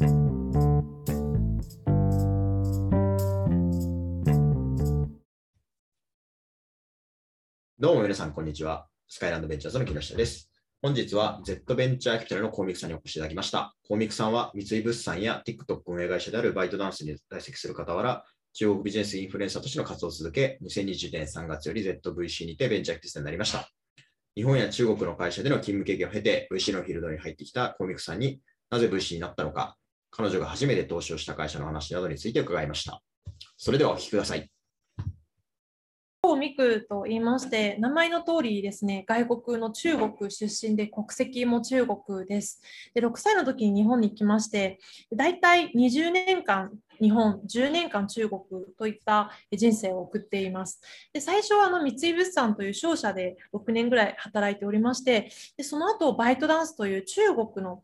どうも皆さん、こんにちは。スカイランドベンチャーズの木下です。本日は Z ベンチャーキャピタルのコウミクさんにお越しいただきました。コウミクさんは三井物産や TikTok 運営会社であるバイトダンスに在籍する傍ら、中国ビジネスインフルエンサーとしての活動を続け、2020年3月より ZVC にてベンチャーキャピタルになりました。日本や中国の会社での勤務経験を経て VC のフィールドに入ってきたコウミクさんになぜ VC になったのか、彼女が初めて投資をした会社の話などについて伺いました。それではお聞きください。コミクと言いまして、名前の通りですね、外国の中国出身で国籍も中国です。で、6歳の時に日本に来まして、大体20年間日本、10年間中国といった人生を送っています。で、最初はあの三井物産という商社で6年ぐらい働いておりまして、でその後バイトダンスという中国の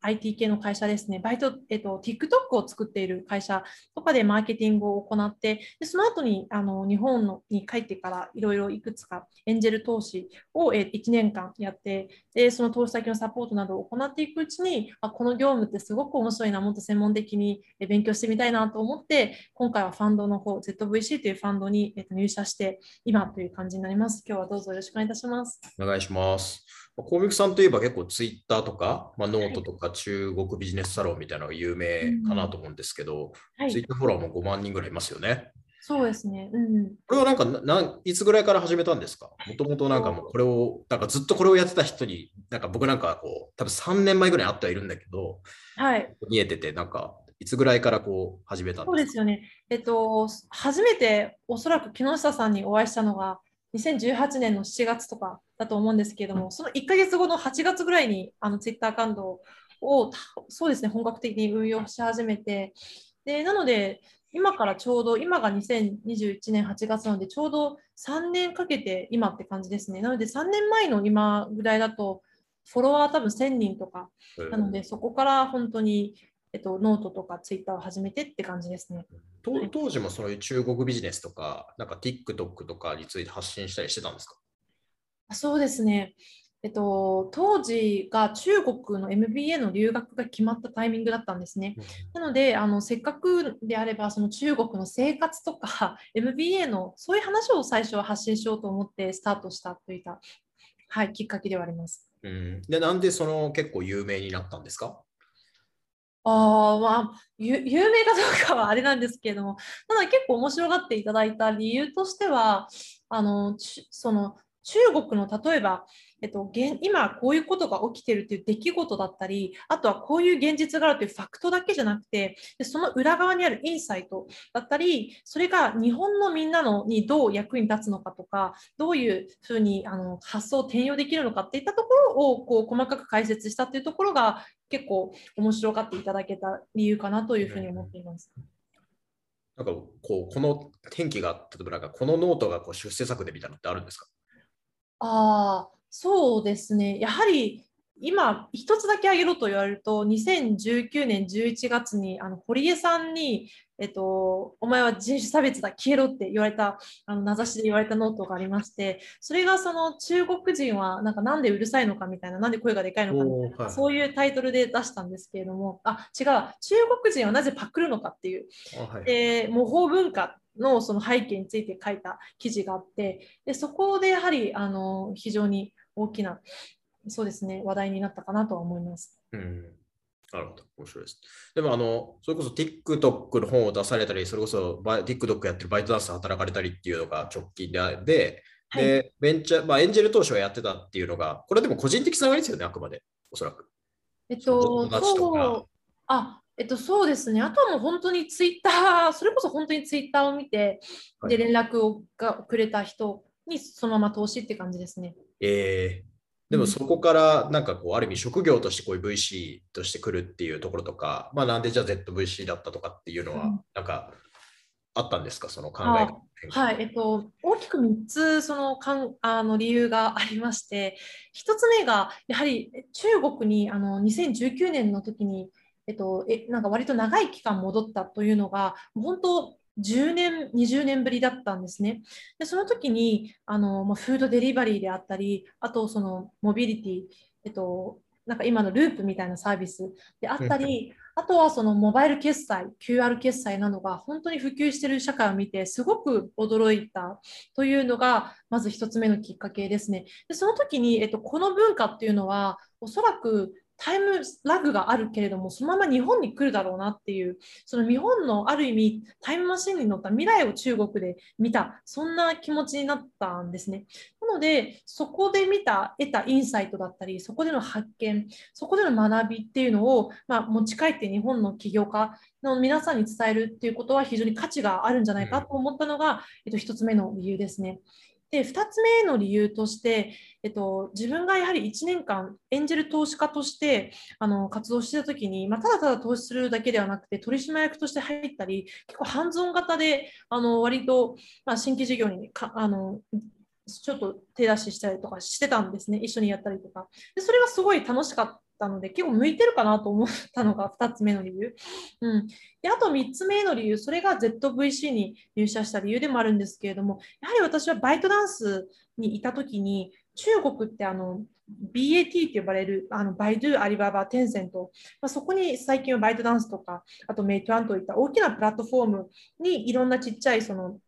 IT 系の会社ですね、バイト、えっと、TikTok を作っている会社とかでマーケティングを行って、でその後にあの日本のに帰ってからいろいろいくつかエンジェル投資をえ1年間やってで、その投資先のサポートなどを行っていくうちに、あこの業務ってすごく面白いな、もっと専門的に勉強してみたいなと思って、今回はファンドの方、ZVC というファンドにえっと入社して、今という感じになります。今日はどうぞよろしくお願いいたします。お願いします。黄未来さんといえば結構ツイッターとか、まあ、ノートとか中国ビジネスサロンみたいなのが有名かなと思うんですけど、はい、ツイッターフォロワーも5万人ぐらいいますよね。そうですね。うん、これはなんかないつぐらいから始めたんですか？もともとなんかもうこれを、なんかずっとこれをやってた人に、なんか僕なんかこう、多分3年前ぐらい会ってはいるんだけど、はい。見えてて、なんかいつぐらいからこう始めたんそうでかでそうですよね。えっと、初めておそらく木下さんにお会いしたのが2018年の7月とかだと思うんですけれども、その1ヶ月後の8月ぐらいにあのツイッターアカウントをそうですね、本格的に運用し始めて、でなので、今からちょうど、今が2021年8月なので、ちょうど3年かけて今って感じですね。なので、3年前の今ぐらいだと、フォロワー多分1000人とかなので、そこから本当に、えっと、ノートとかツイッターを始めてって感じですね。と当時もそういう中国ビジネスとか、なんか TikTok とかについて発信したりしてたんですか？あそうですね。えっと、当時が中国の MBA の留学が決まったタイミングだったんですね。なので、あのせっかくであれば、その中国の生活とか MBA のそういう話を最初は発信しようと思ってスタートしたといった、はい、きっかけではあります。うん、で、なんでその結構有名になったんですか？あまあ、有名かどうかはあれなんですけれども、ただ結構面白がっていただいた理由としては、あのその中国の例えば、えっと、今こういうことが起きてるっていう出来事だったり、あとはこういう現実があるというファクトだけじゃなくて、でその裏側にあるインサイトだったり、それが日本のみんなのにどう役に立つのかとか、どういうふうにあの発想を転用できるのかっていったところをこう細かく解説したっていうところが結構面白がっていただけた理由かなというふうに思っています。なんかこう、この転機が、例えばなんかこのノートがこう出世作みたいのってあるんですか？ああ、そうですね。やはり今、一つだけ挙げろと言われると、2019年11月にあの堀江さんに、えっと、お前は人種差別だ、消えろって言われた、あの名指しで言われたノートがありまして、それがその中国人はなんかなんでうるさいのかみたいな、なんで声がでかいのかみたいな、はい。そういうタイトルで出したんですけれども、あ、違う、中国人はなぜパクるのかっていう、あはい。で模倣文化のその背景について書いた記事があってでそこでやはりあの非常に大きなそうですね話題になったかなとは思います。うん。なるほど、面白いです。でも、あの、それこそ TikTok の本を出されたり、それこそ TikTok やってるバイトダンスで働かれたりっていうのが直近で、で、はいでベンチャー、まあ、エンジェル投資をやってたっていうのが、これでも個人的つながりですよね、あくまで、おそらく。えっそとそうあえっと、そうですね、あとはもう本当にツイッター、それこそ本当にツイッターを見て、はい。で連絡をがくれた人にそのまま投資って感じですね。えー。でもそこからなんかこうある意味職業としてこういう VC として来るっていうところとか、まあなんでじゃあ ZVC だったとかっていうのはうん。なんかあったんですか、その考え方。の変化。はい、えっと、大きく3つそのかんあの理由がありまして、1つ目がやはりえ中国にあの2019年の時に、えっと、えなんか割と長い期間戻ったというのが、本当、10年、20年ぶりだったんですね。で、その時にあの、まあ、フードデリバリーであったり、あとそのモビリティ、えっと、なんか今のループみたいなサービスであったり、あとはそのモバイル決済、QR 決済などが本当に普及している社会を見て、すごく驚いたというのが、まず1つ目のきっかけですね。でその時に、えっと、この文化っていうのは、おそらくタイムラグがあるけれども、そのまま日本に来るだろうなっていう、その日本のある意味、タイムマシンに乗った未来を中国で見た、そんな気持ちになったんですね。なので、そこで見た、得たインサイトだったり、そこでの発見、そこでの学びっていうのを、まあ、持ち帰って日本の起業家の皆さんに伝えるっていうことは非常に価値があるんじゃないかと思ったのが、えっと、1つ目の理由ですね。で2つ目の理由として、えっと、自分がやはり1年間エンジェル投資家としてあの活動してた時に、まあ、ただただ投資するだけではなくて取締役として入ったり結構ハンズオン型であの割と、まあ、新規事業にかあのちょっと手出ししたりとかしてたんですね。一緒にやったりとか。でそれがすごい楽しかったので結構向いてるかなと思ったのが 2つ目の理由、うん、であと3つ目の理由それが ZVC に入社した理由でもあるんですけれどもやはり私はバイトダンスにいた時に中国ってあの BAT と呼ばれるあのバイドゥ、アリババ、テンセント、まあ、そこに最近はバイトダンスとか、あとメイトアンといった大きなプラットフォームにいろんなちっちゃいその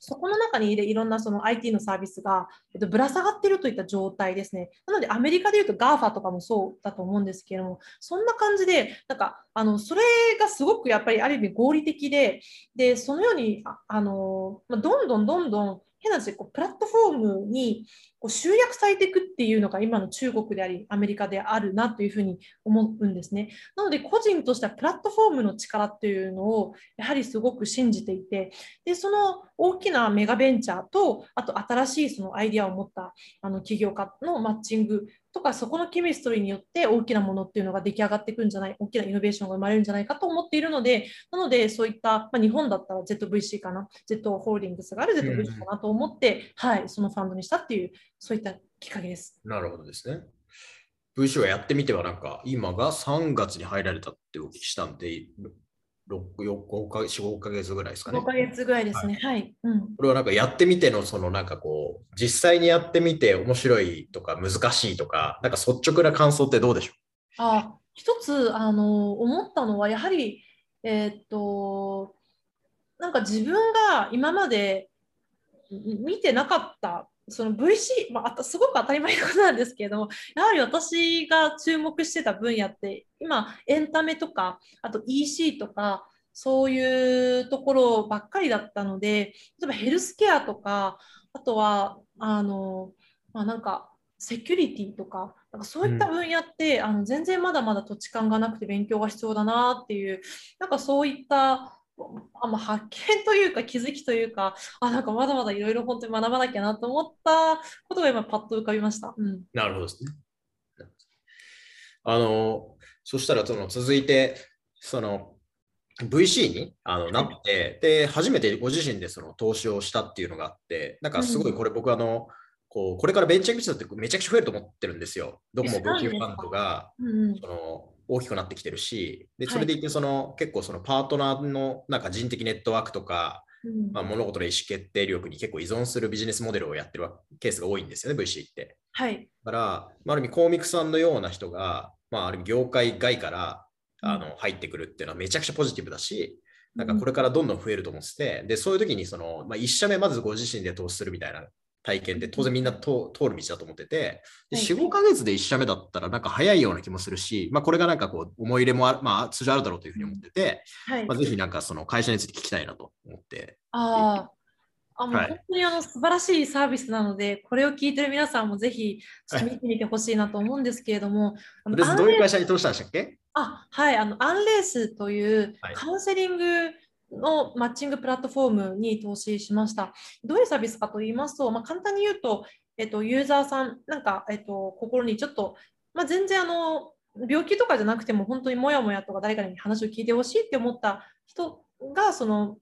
そこの中にいろんなその IT のサービスが、えっと、ぶら下がっているといった状態ですね。なので、アメリカでいうと GAFA とかもそうだと思うんですけれども、そんな感じで、なんか、あのそれがすごくやっぱりある意味合理的で、でそのようにああの、どんどんどんどん変な話こうプラットフォームにこう集約されていくっていうのが今の中国でありアメリカであるなというふうに思うんですね。なので個人としてはプラットフォームの力っていうのをやはりすごく信じていてでその大きなメガベンチャーとあと新しいそのアイデアを持ったあの起業家のマッチングとかそこのケミストリーによって大きなものっていうのが出来上がってくんじゃない大きなイノベーションが生まれるんじゃないかと思っているのでなのでそういった、まあ、日本だったら ZVC かな Z ホールディングスがある ZVC かなと思って、はいそのファンドにしたっていうそういったきっかけです。なるほどですね。VC はやってみてはなんか今が3月に入られたってお聞きしたんで6、4か、4、5ヶ月ぐらいですかね。5ヶ月ぐらいですね。はい。はい、うん、これはなんかやってみての、そのなんかこう、実際にやってみて面白いとか難しいとか、なんか率直な感想ってどうでしょう？あ一つ、あの、思ったのは、やはり、えー、っと、なんか自分が今まで見てなかったその VC、まあ、すごく当たり前のことなんですけどやはり私が注目してた分野って今エンタメとかあと EC とかそういうところばっかりだったので例えばヘルスケアとかあとはあの、まあ、なんかセキュリティとかなんかそういった分野って、うん、あの全然まだまだ土地勘がなくて勉強が必要だなっていうなんかそういったあまあ、発見というか気づきというかあなんかまだまだいろいろ本当に学ばなきゃなと思ったことが今パッと浮かびました。うん、なるほどですね。あのそしたらその続いてその VC にあのなって、で初めてご自身でその投資をしたっていうのがあってなんかすごいこれ僕あの、こうこれからベンチャービジネスってめちゃくちゃ増えると思ってるんですよ。どこも VC ファンドが、その大きくなってきてるし、でそれでいてその、はい、結構そのパートナーのなんか人的ネットワークとか、うん、まあ、物事の意思決定力に結構依存するビジネスモデルをやってるケースが多いんですよね、VC って。はい。だから、まあ、ある意味、コーミックさんのような人が、まあ、ある意味、業界外からあの入ってくるっていうのはめちゃくちゃポジティブだし、なんかこれからどんどん増えると思ってて、で、そういう時にその、まあ、1社目まずご自身で投資するみたいな体験で当然みんな通る道だと思ってて、で4、5ヶ月で1社目だったらなんか早いような気もするし、まあ、これがなんかこう思い入れもある、まあ、通常あるだろうというふうに思ってて、はい、まあ、ぜひなんかその会社について聞きたいなと思って。ああ、もう本当にあの素晴らしいサービスなので、これを聞いてる皆さんもぜひ見てみてほしいなと思うんですけれども。はい、どういう会社に投資したんでしたっけ？あはい。あの、アンレースというカウンセリング、のマッチングプラットフォームに投資しました。どういうサービスかと言いますと、まあ、簡単に言うと、えっと、ユーザーさん、なんか、えっと、心にちょっと、まあ、全然あの病気とかじゃなくても、本当にもやもやとか誰かに話を聞いてほしいって思った人が、その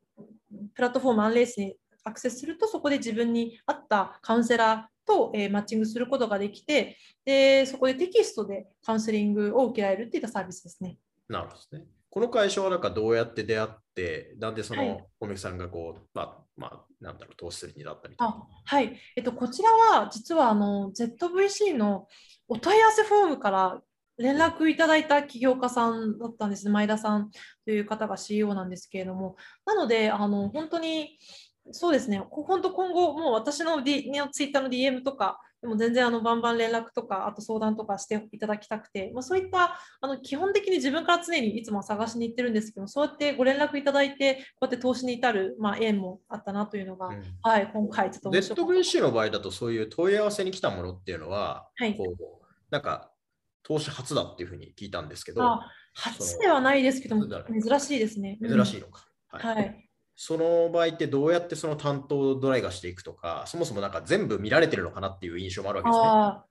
プラットフォームアンレースにアクセスすると、そこで自分に合ったカウンセラーと、えー、マッチングすることができてで、そこでテキストでカウンセリングを受けられるっていったサービスですね。なるほどね。この会社はなんかどうやって出会って、なんでその小麦さんがこう、まあ、まあ、なんだろう、投資するになったみたいな。はい、えっと、こちらは実はあの ZVC のお問い合わせフォームから連絡いただいた起業家さんだったんですね、前田さんという方が CEO なんですけれども、なので、あの本当にそうですね、本当今後、もう私の,、D、のツイッターの DM とか、でも全然あのバンバン連絡とか、あと相談とかしていただきたくて、まあ、そういったあの基本的に自分から常にいつも探しに行ってるんですけど、そうやってご連絡いただいて、こうやって投資に至る、まあ、縁もあったなというのが、うん、はい、今回ちょっと面白かった。ZVC の場合だと、そういう問い合わせに来たものっていうのは、はい、こうなんか投資初だっていうふうに聞いたんですけど、初ではないですけども、珍しいですね。珍しいのか。うん、はい、はいその場合ってどうやってその担当ドライがしていくとか、そもそもなんか全部見られてるのかなっていう印象もあるわ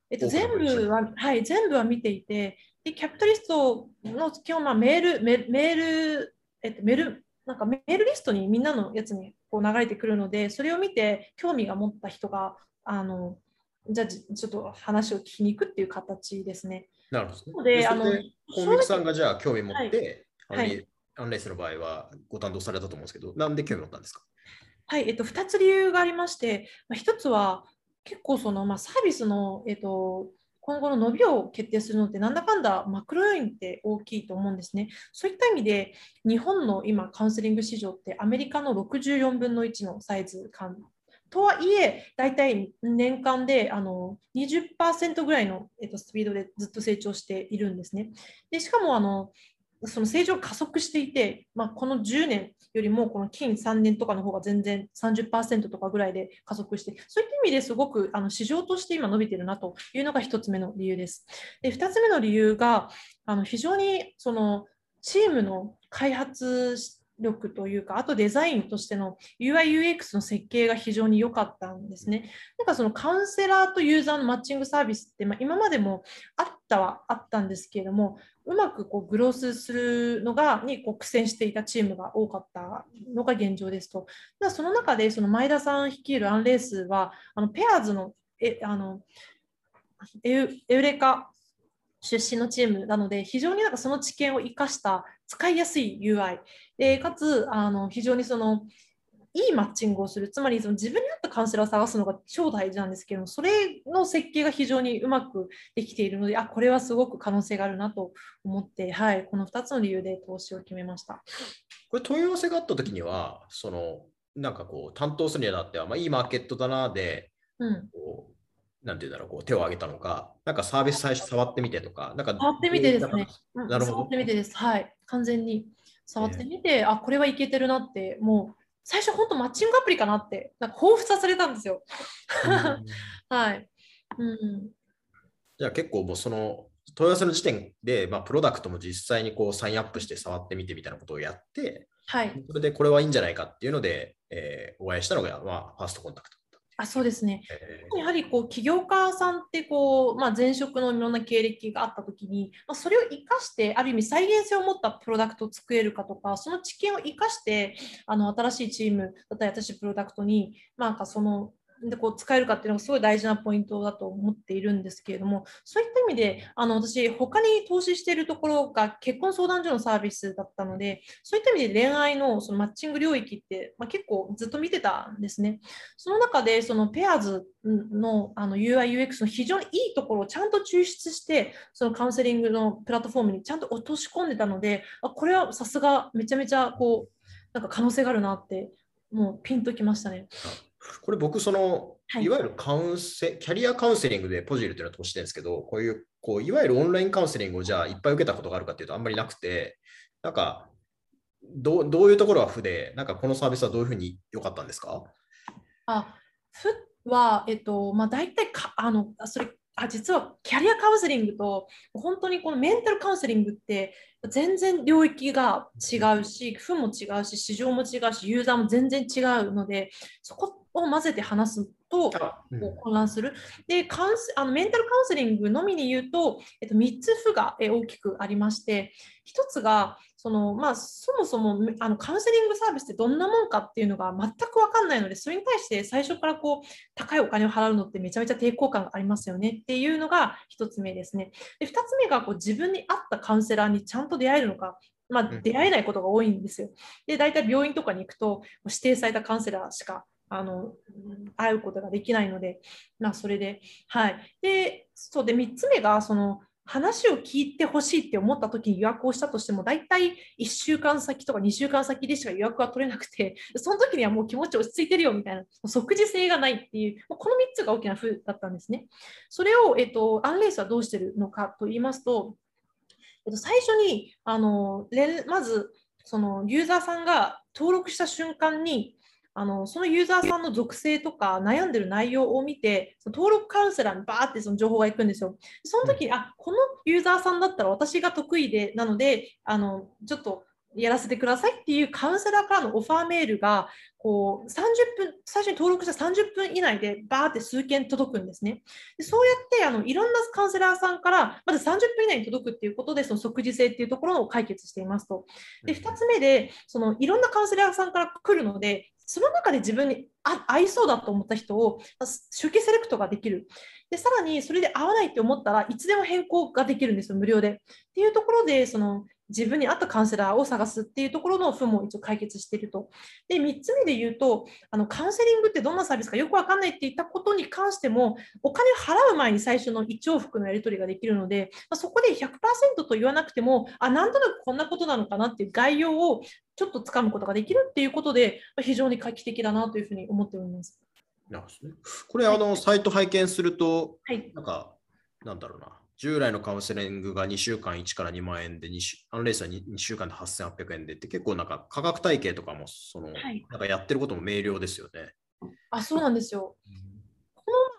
けですね。えっと、全部は、はい、全部は見ていて、でキャピタリストの基本、まあ、メール、メメール、えっと、メール、なんかメールリストにみんなのやつにこう流れてくるので、それを見て興味が持った人が、あのじゃあちょっと話を聞きに行くっていう形ですね。なるほど、ね。で、あの、本引さんがじゃあ興味持って、はい、はいアンレイスの場合はご担当されたと思うんですけど、なんで興味持ったんですか？はい、えっと、2つ理由がありまして、まあ、1つは結構その、まあ、サービスの、えっと、今後の伸びを決定するのってなんだかんだマクロ要因って大きいと思うんですね。そういった意味で日本の今カウンセリング市場ってアメリカの64分の1のサイズ感とはいえ大体年間であの20%ぐらいの、えっと、スピードでずっと成長しているんですね。でしかもあのその成長加速していて、まあ、この10年よりもこの近3年とかの方が全然30%とかぐらいで加速して、そういった意味ですごくあの市場として今伸びてるなというのが1つ目の理由です。で2つ目の理由があの非常にそのチームの開発力というか、あとデザインとしての UI/UX の設計が非常に良かったんですね。なんかそのカウンセラーとユーザーのマッチングサービスって、まあ、今までもあったはあったんですけれども、うまくこうグロースするのがにこう苦戦していたチームが多かったのが現状ですと。その中でその前田さん率いるアンレースは、あのペアーズのえあのエウエウレカ出身のチームなので、非常になんかその知見を生かした使いやすい UI で、かつあの非常にそのいいマッチングをする、つまりその自分に合ったカウンセラーを探すのが超大事なんですけども、それの設計が非常にうまくできているので、あこれはすごく可能性があるなと思って、はい、この2つの理由で投資を決めました。これ問い合わせがあったときには、そのなんかこう担当するにあたっては、まあ、いいマーケットだなで、うん、こうなんていうんだろう、こう手を挙げたのか、なんかサービス最初触ってみてとか、なんか触ってみてですね。なるほど。触ってみてです。はい。完全に触ってみて、えー、あこれはいけてるなって、もう最初本当マッチングアプリかなって、なんか彷彿させれたんですよ。はい。うん、じゃあ結構もうその問い合わせの時点で、まあ、プロダクトも実際にこうサインアップして触ってみてみたいなことをやって、はい、それでこれはいいんじゃないかっていうので、えー、お会いしたのが、まあ、ファーストコンタクト。あそうですね、えー、やはりこう起業家さんってこう、まあ、前職のいろんな経歴があったときに、まあ、それを生かしてある意味再現性を持ったプロダクトを作れるかとかその知見を生かしてあの新しいチームだったり新しいプロダクトに、まあ、なんかそのでこう使えるかっていうのがすごい大事なポイントだと思っているんですけれども、そういった意味で、あの私、他に投資しているところが結婚相談所のサービスだったので、そういった意味で恋愛のそのマッチング領域って、まあ、結構ずっと見てたんですね。その中で、そのペアーズのあの UI、UX の非常にいいところをちゃんと抽出して、そのカウンセリングのプラットフォームにちゃんと落とし込んでたので、あこれはさすがめちゃめちゃこう、なんか可能性があるなって、もうピンときましたね。これ僕、その、はい、いわゆるカウンセ、キャリアカウンセリングでポジルというのは通してるんですけど、こういう、こう、いわゆるオンラインカウンセリングをじゃあいっぱい受けたことがあるかっていうとあんまりなくて、なんか、どどういうところは負で、なんかこのサービスはどういうふうに良かったんですか？あ、負は、えっと、まあ大体か、あの、それ、あ実はキャリアカウンセリングと本当にこのメンタルカウンセリングって全然領域が違うし、負も違うし、市場も違うし、ユーザーも全然違うので、そこを混ぜて話すと混乱する。でカウンあのメンタルカウンセリングのみに言うと、えっと、3つ負が大きくありまして、1つがその、まあ、そもそもあのカウンセリングサービスってどんなもんかっていうのが全く分かんないので、それに対して最初からこう高いお金を払うのってめちゃめちゃ抵抗感がありますよねっていうのが1つ目ですね。で2つ目がこう自分に合ったカウンセラーにちゃんと出会えるのか。まあ、出会えないことが多いんですよ。で、大体病院とかに行くと、指定されたカウンセラーしかあの会うことができないので、まあ、それで、はい。で、そうで3つ目がその話を聞いてほしいって思った時に予約をしたとしても、大体1週間先とか2週間先でしか予約は取れなくて、その時にはもう気持ち落ち着いてるよみたいな、即時性がないっていう、この3つが大きな負だったんですね。それを、えっと、アンレースはどうしてるのかと言いますと、えっと、最初にあのまずそのユーザーさんが登録した瞬間にあのそのユーザーさんの属性とか悩んでる内容を見て、その登録カウンセラーにバーってその情報がいくんですよ。その時に、あこのユーザーさんだったら私が得意でなので、あのちょっとやらせてくださいっていうカウンセラーからのオファーメールがこう30分最初に登録した30分以内でバーって数件届くんですね。でそうやってあのいろんなカウンセラーさんからまず30分以内に届くっていうことでその即時性っていうところを解決していますと。で2つ目でそのいろんなカウンセラーさんから来るのでその中で自分に合いそうだと思った人を初期セレクトができる。で、さらにそれで合わないって思ったらいつでも変更ができるんですよ、無料で。っていうところで、その自分に合ったカウンセラーを探すっていうところの負も一応解決していると。で、3つ目で言うと、あのカウンセリングってどんなサービスかよくわかんないって言ったことに関しても、お金を払う前に最初の1往復のやり取りができるので、まあ、そこで100%と言わなくても、あ、なんとなくこんなことなのかなっていう概要をちょっとつかむことができるっていうことで、非常に画期的だなというふうに思っております。なるほどね、これ、あの、サイト拝見すると、はい、なんか、なんだろうな。従来のカウンセリングが2週間1から2万円で、アンレースは 2, 2週間で8800円でって結構なんか価格体系とかもその、はい、なんかやってることも明瞭ですよね。あ、そうなんですよ。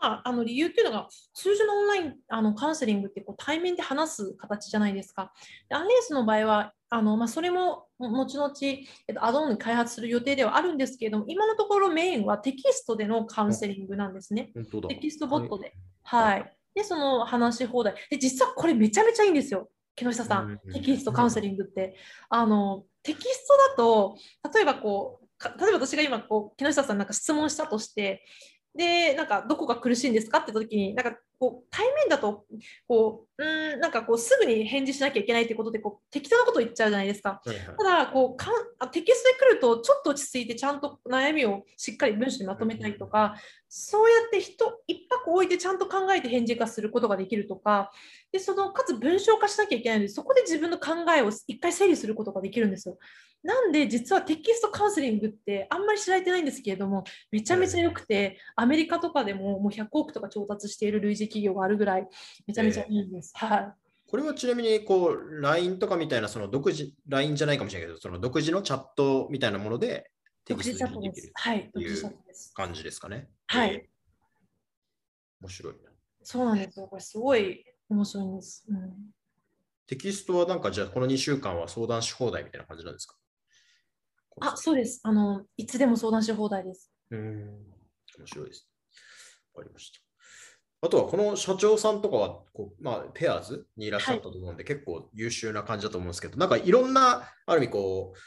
まあ、あの理由っていうのが通常のオンラインあのカウンセリングってこう対面で話す形じゃないですか。でアンレースの場合はあのまあ、それも後々、えっと、アドオンに開発する予定ではあるんですけれども、今のところメインはテキストでのカウンセリングなんですね。テキストボットで。はい、はいで、その話し放題。で、実はこれめちゃめちゃいいんですよ。木下さん、テキストカウンセリングって。あの、テキストだと、例えばこう、例えば私が今こう、木下さんなんか質問したとして、で、なんかどこが苦しいんですかって言った時に、なんかこう対面だとこううんなんかこうすぐに返事しなきゃいけないってことでこう適当なこと言っちゃうじゃないですか。はいはい、ただこうかんテキストで来るとちょっと落ち着いてちゃんと悩みをしっかり文章にまとめたりとか、そうやって人一泊置いてちゃんと考えて返事化することができるとかでそのかつ文章化しなきゃいけないのでそこで自分の考えを一回整理することができるんですよ。なんで実はテキストカウンセリングってあんまり知られてないんですけれどもめちゃめちゃ良くてアメリカとかでももう100億とか調達している類似企業があるぐらいめちゃめちゃいいんです。えー、はい。これはちなみにこう LINE とかみたいなその独自 LINE じゃないかもしれないけどその独自のチャットみたいなものでテキストにできるという感じですかね。はい。えー、面白い。そうなんですよ。これすごい面白いんです。うん、テキストはなんかじゃあこの2週間は相談し放題みたいな感じなんですか？あ、そうです。あの、いつでも相談し放題です。うん、面白いです。わかりました。あとはこの社長さんとかはこう、まあ、ペアーズにいらっしゃったと思うんで、はい、結構優秀な感じだと思うんですけど、なんかいろんな、ある意味こう、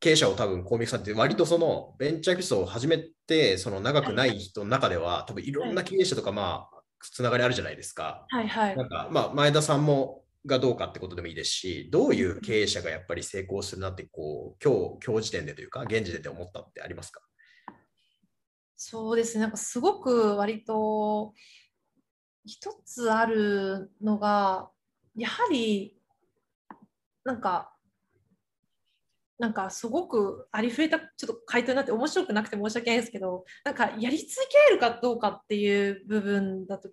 経営者を多分、コミックさんって割とそのベンチャーエピソードを始めて、その長くない人の中では、多分いろんな経営者とか、まあ、つながりあるじゃないですか。はいはい。なんか、まあ、前田さんもがどうかってことでもいいですし、どういう経営者がやっぱり成功するなって、こう、今日、今日時点でというか、現時点で思ったってありますか？そうですね、なんかすごく割と一つあるのが、やはり、なんか、なんかすごくありふれたちょっと回答になって面白くなくて申し訳ないですけどなんかやり続けるかどうかっていう部分だと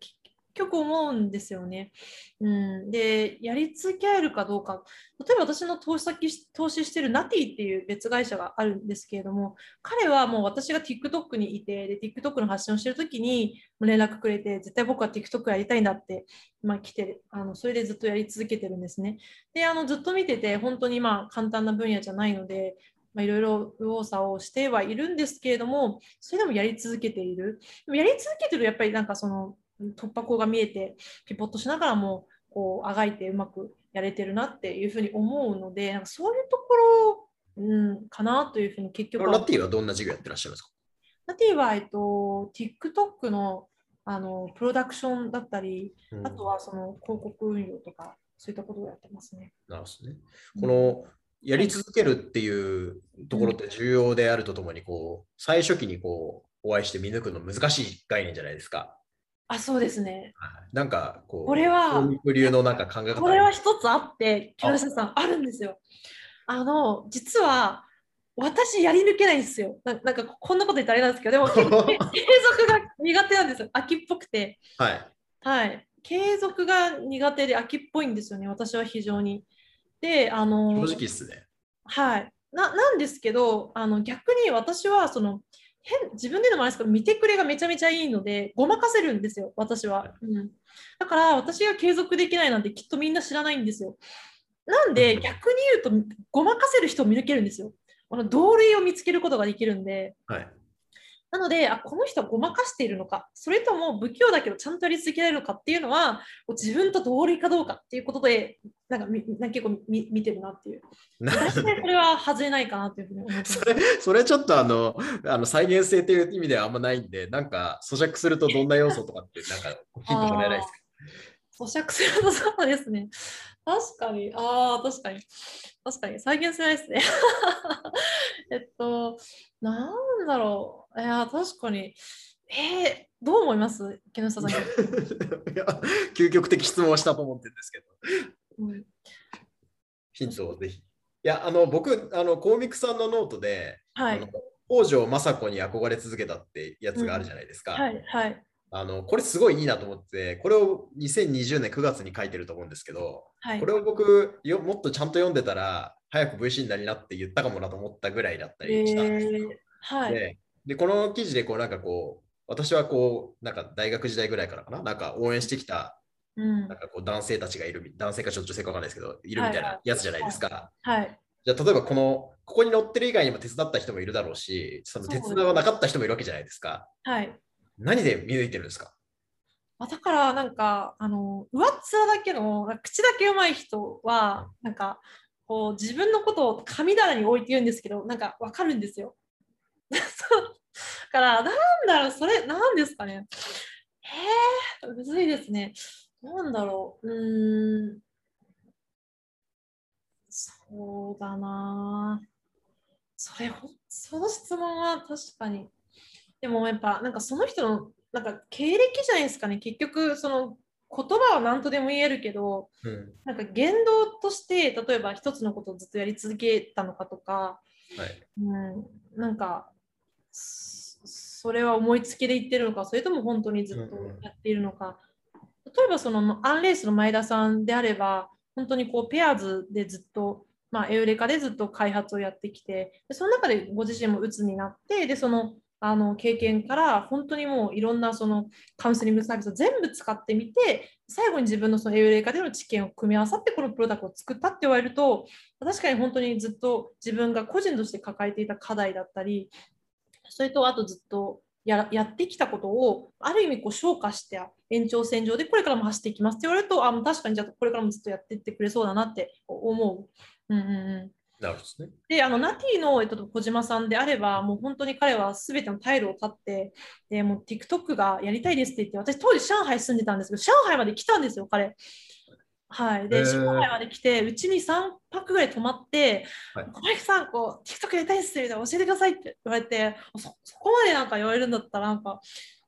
局思うんですよね。うん、で、やり続けるかどうか、例えば私の投資先投資してるナティっていう別会社があるんですけれども、彼はもう私が TikTok にいて、で TikTok の発信をしてるときに連絡くれて、絶対僕は TikTok やりたいんだって、まあ、来てあの、それでずっとやり続けてるんですね。で、あのずっと見てて、本当にまあ簡単な分野じゃないので、ま、いろいろ右往左往してはいるんですけれども、それでもやり続けている。でもやり続けてるやっぱりなんかその突破口が見えてピポットしながらもこうあがいてうまくやれてるなっていうふうに思うのでなんかそういうところ、うん、かなというふうに結局ラティはどんな授業やってらっしゃいますか？ラティは、えっと、TikTok のあのプロダクションだったり、うん、あとはその広告運用とかそういったことをやってますね。なるほどね。このやり続けるっていうところって重要であるとともに、こう最初期にこうお会いして見抜くの難しい概念じゃないですか。あ、そうですね。なんかこう、これは流のなんか考え方これは一つあって、木下さん、あるんですよ。あの、実は、私やり抜けないんですよ。ななんかこんなこと言ったらあれなんですけど、でも 継続が苦手なんですよ。秋っぽくて。はい。はい。継続が苦手で秋っぽいんですよね、私は非常に。で、あの、正直っすね。はい。ななんですけど、あの逆に私はその変自分で言うのもあれですけど、見てくれがめちゃめちゃいいので、ごまかせるんですよ、私は。うん、だから、私が継続できないなんてきっとみんな知らないんですよ。なんで、うん逆に言うと、ごまかせる人を見抜けるんですよ。あの同類を見つけることができるんで、はい。なので、あこの人はごまかしているのか、それとも不器用だけどちゃんとやり続けられるのかっていうのは、自分と同類かどうかっていうことで、なんかみなんか結構見見てるなっていう。な大体これは外れないかなというふうに思ってますそ。れそれちょっとあのあの再現性という意味ではあんまないんで、なんか咀嚼するとどんな要素とかって、なんかヒントもらえないですか？咀嚼するとそうですね。確かに。ああ、確かに。確かに。再現性ないですね。えっと、なんだろう。いや、確かに。えー、どう思います？木下さん。いや究極的質問をしたと思ってるんですけど、うんヒントをぜひ。いや、あの僕、あのコーミックさんのノートで、はい。北条政子に憧れ続けたってやつがあるじゃないですか。はい。はい。あのこれすごいいいなと思って、これを2020年9月に書いてると思うんですけど、はいこれを僕よ、もっとちゃんと読んでたら、早く VC になりなって言ったかもなと思ったぐらいだったりしたんですよ。えーはい。でで、この記事でこうなんかこう、私はこう、なんか大学時代ぐらいからかな、なんか応援してきたうんなんかこう男性たちがいる、男性かちょっと女性かわかんないですけど、いるみたいはいはないやつじゃないですか。はい。じゃあ例えばこの、ここに乗ってる以外にも手伝った人もいるだろうし、その手伝わなかった人もいるわけじゃないですか。はい。何で見抜いてるんですか？あだからなんかあの上っ面だけの口だけうまい人はなんかこう自分のことを神棚に置いて言うんですけどなんかわかるんですよ。だからなんだろうそれなんですかね。へえむずいですね。なんだろう。うーん。そうだな。それその質問は確かに。でもやっぱなんかその人のなんか経歴じゃないですかね。結局その言葉は何とでも言えるけど、うん。なんか言動として例えば一つのことをずっとやり続けたのかとか、はい。うん、なんかそそれは思いつきで言ってるのか、それとも本当にずっとやっているのか。例えばそのアンレースの前田さんであれば、本当にこうペアーズでずっと、まあ、エウレカでずっと開発をやってきて、でその中でご自身も鬱になって、でそのあの経験から本当にもういろんなそのカウンセリングサービスを全部使ってみて、最後に自分のそのエウレカでの知見を組み合わさってこのプロダクトを作ったって言われると、確かに本当にずっと自分が個人として抱えていた課題だったり、それとあとずっとややってきたことをある意味こう消化して延長線上でこれからも走っていきますって言われると、あ確かにじゃあこれからもずっとやっていってくれそうだなって思う。うんうんうんなるほどですね。で、あの、ナティの、えっと、小島さんであれば、もう本当に彼は全てのタイルを立って、で、もう TikTok がやりたいですって言って、私当時上海住んでたんですけど、上海まで来たんですよ、彼。はい。で、上海まで来て、うちに3泊ぐらい泊まって、はい小林さん、こう、TikTok やりたいですみたいな教えてくださいって言われて、そそこまでなんか言われるんだったら、なんか、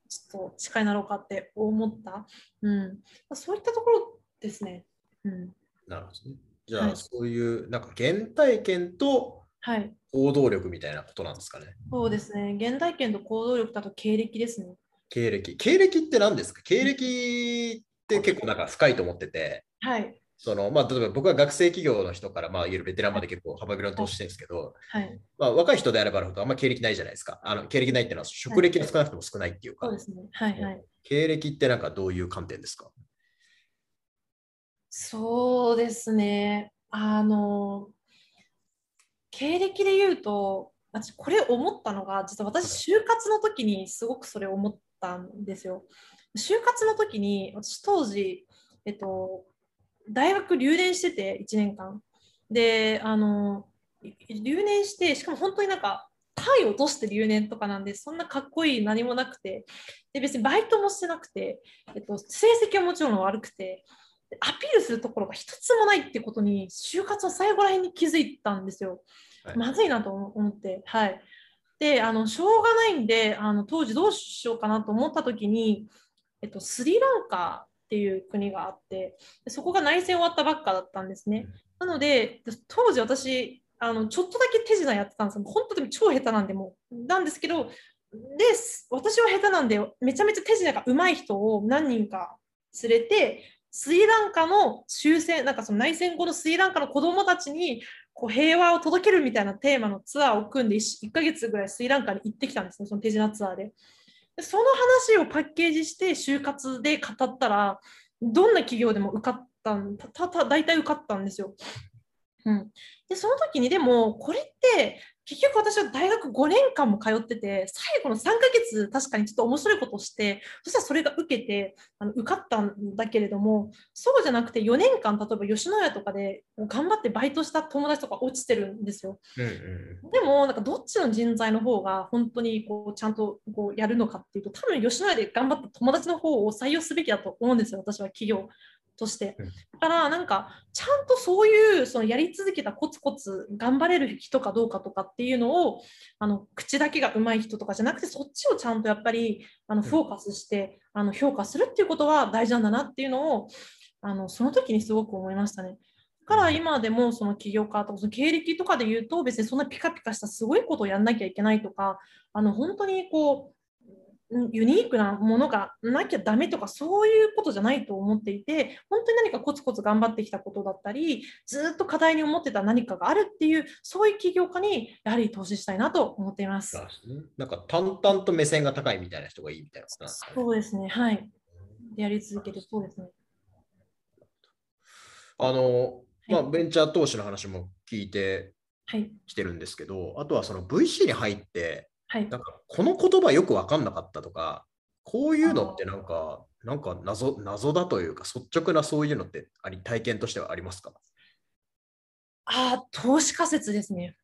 ちょっと近いなろうかって思った。うん。そういったところですね。うん。なるほどね。じゃあ、はいそういう、なんか原体験とはい。行動力みたいなことなんですかね。そうですね。現代権と行動力だと経歴ですね。経歴。経歴って何ですか？経歴って結構なんか深いと思ってて、はい。そのまあ、例えば僕は学生企業の人から、まあ、いわゆるベテランまで結構幅広に投資してるんですけど、はい。まあ、若い人であればあるほどあんま経歴ないじゃないですか。あの経歴ないっていうのは職歴が少なくとも少ないっていうか、そうですね。はいはい。経歴ってなんかどういう観点ですか？そうですね。あの、経歴で言うと、私これ思ったのが、実は私、就活の時にすごくそれ思ったんですよ。就活の時に、私当時、えっと、大学留年してて、1年間。で、あの、留年して、しかも本当になんか、単位落として留年とかなんで、そんなかっこいい何もなくて、で別にバイトもしてなくて、えっと、成績はもちろん悪くて、アピールするところが一つもないってことに、就活の最後らへんに気づいたんですよ。はいまずいなと思って、はい。で、あの、しょうがないんで、あの、当時どうしようかなと思った時に、えっと、スリランカっていう国があってそこが内戦終わったばっかだったんですね。なので当時私あのちょっとだけ手品やってたんですよ。本当に超下手なんでもなんですけどで私は下手なんでめちゃめちゃ手品が上手い人を何人か連れてスリランカの終戦なんかその内戦後のスリランカの子どもたちにこう平和を届けるみたいなテーマのツアーを組んで 1, 1ヶ月ぐらいスリランカに行ってきたんですねその手品ツアーで。その話をパッケージして就活で語ったらどんな企業でも受かったんたた大体受かったんですよ。うん、でその時にでもこれって結局私は大学5年間も通ってて最後の3ヶ月確かにちょっと面白いことをしてそしたらそれが受けてあの受かったんだけれどもそうじゃなくて4年間例えば吉野家とかで頑張ってバイトした友達とか落ちてるんですよ。うんうん、でもなんかどっちの人材の方が本当にこうちゃんとこうやるのかっていうと多分吉野家で頑張った友達の方を採用すべきだと思うんですよ私は企業として。だからなんかちゃんとそういうそのやり続けたコツコツ頑張れる人かどうかとかっていうのをあの口だけが上手い人とかじゃなくてそっちをちゃんとやっぱりあのフォーカスしてあの評価するっていうことは大事なんだなっていうのをあのその時にすごく思いましたね。だから今でもその起業家とかその経歴とかで言うと別にそんなピカピカしたすごいことをやんなきゃいけないとかあの本当にこうユニークなものがなきゃダメとかそういうことじゃないと思っていて本当に何かコツコツ頑張ってきたことだったりずっと課題に思ってた何かがあるっていうそういう起業家にやはり投資したいなと思っています。なんか淡々と目線が高いみたいな人がいいみたいなことなんですか、ね、そうですね。はい。やり続けてそうですね。あの、まあ、ベンチャー投資の話も聞いてきてるんですけど、はい、あとはその VC に入ってはい、なんかこの言葉よく分かんなかったとか、こういうのってなんか、なんか謎謎だというか、率直なそういうのってあり体験としてはありますか？あ投資仮説ですね。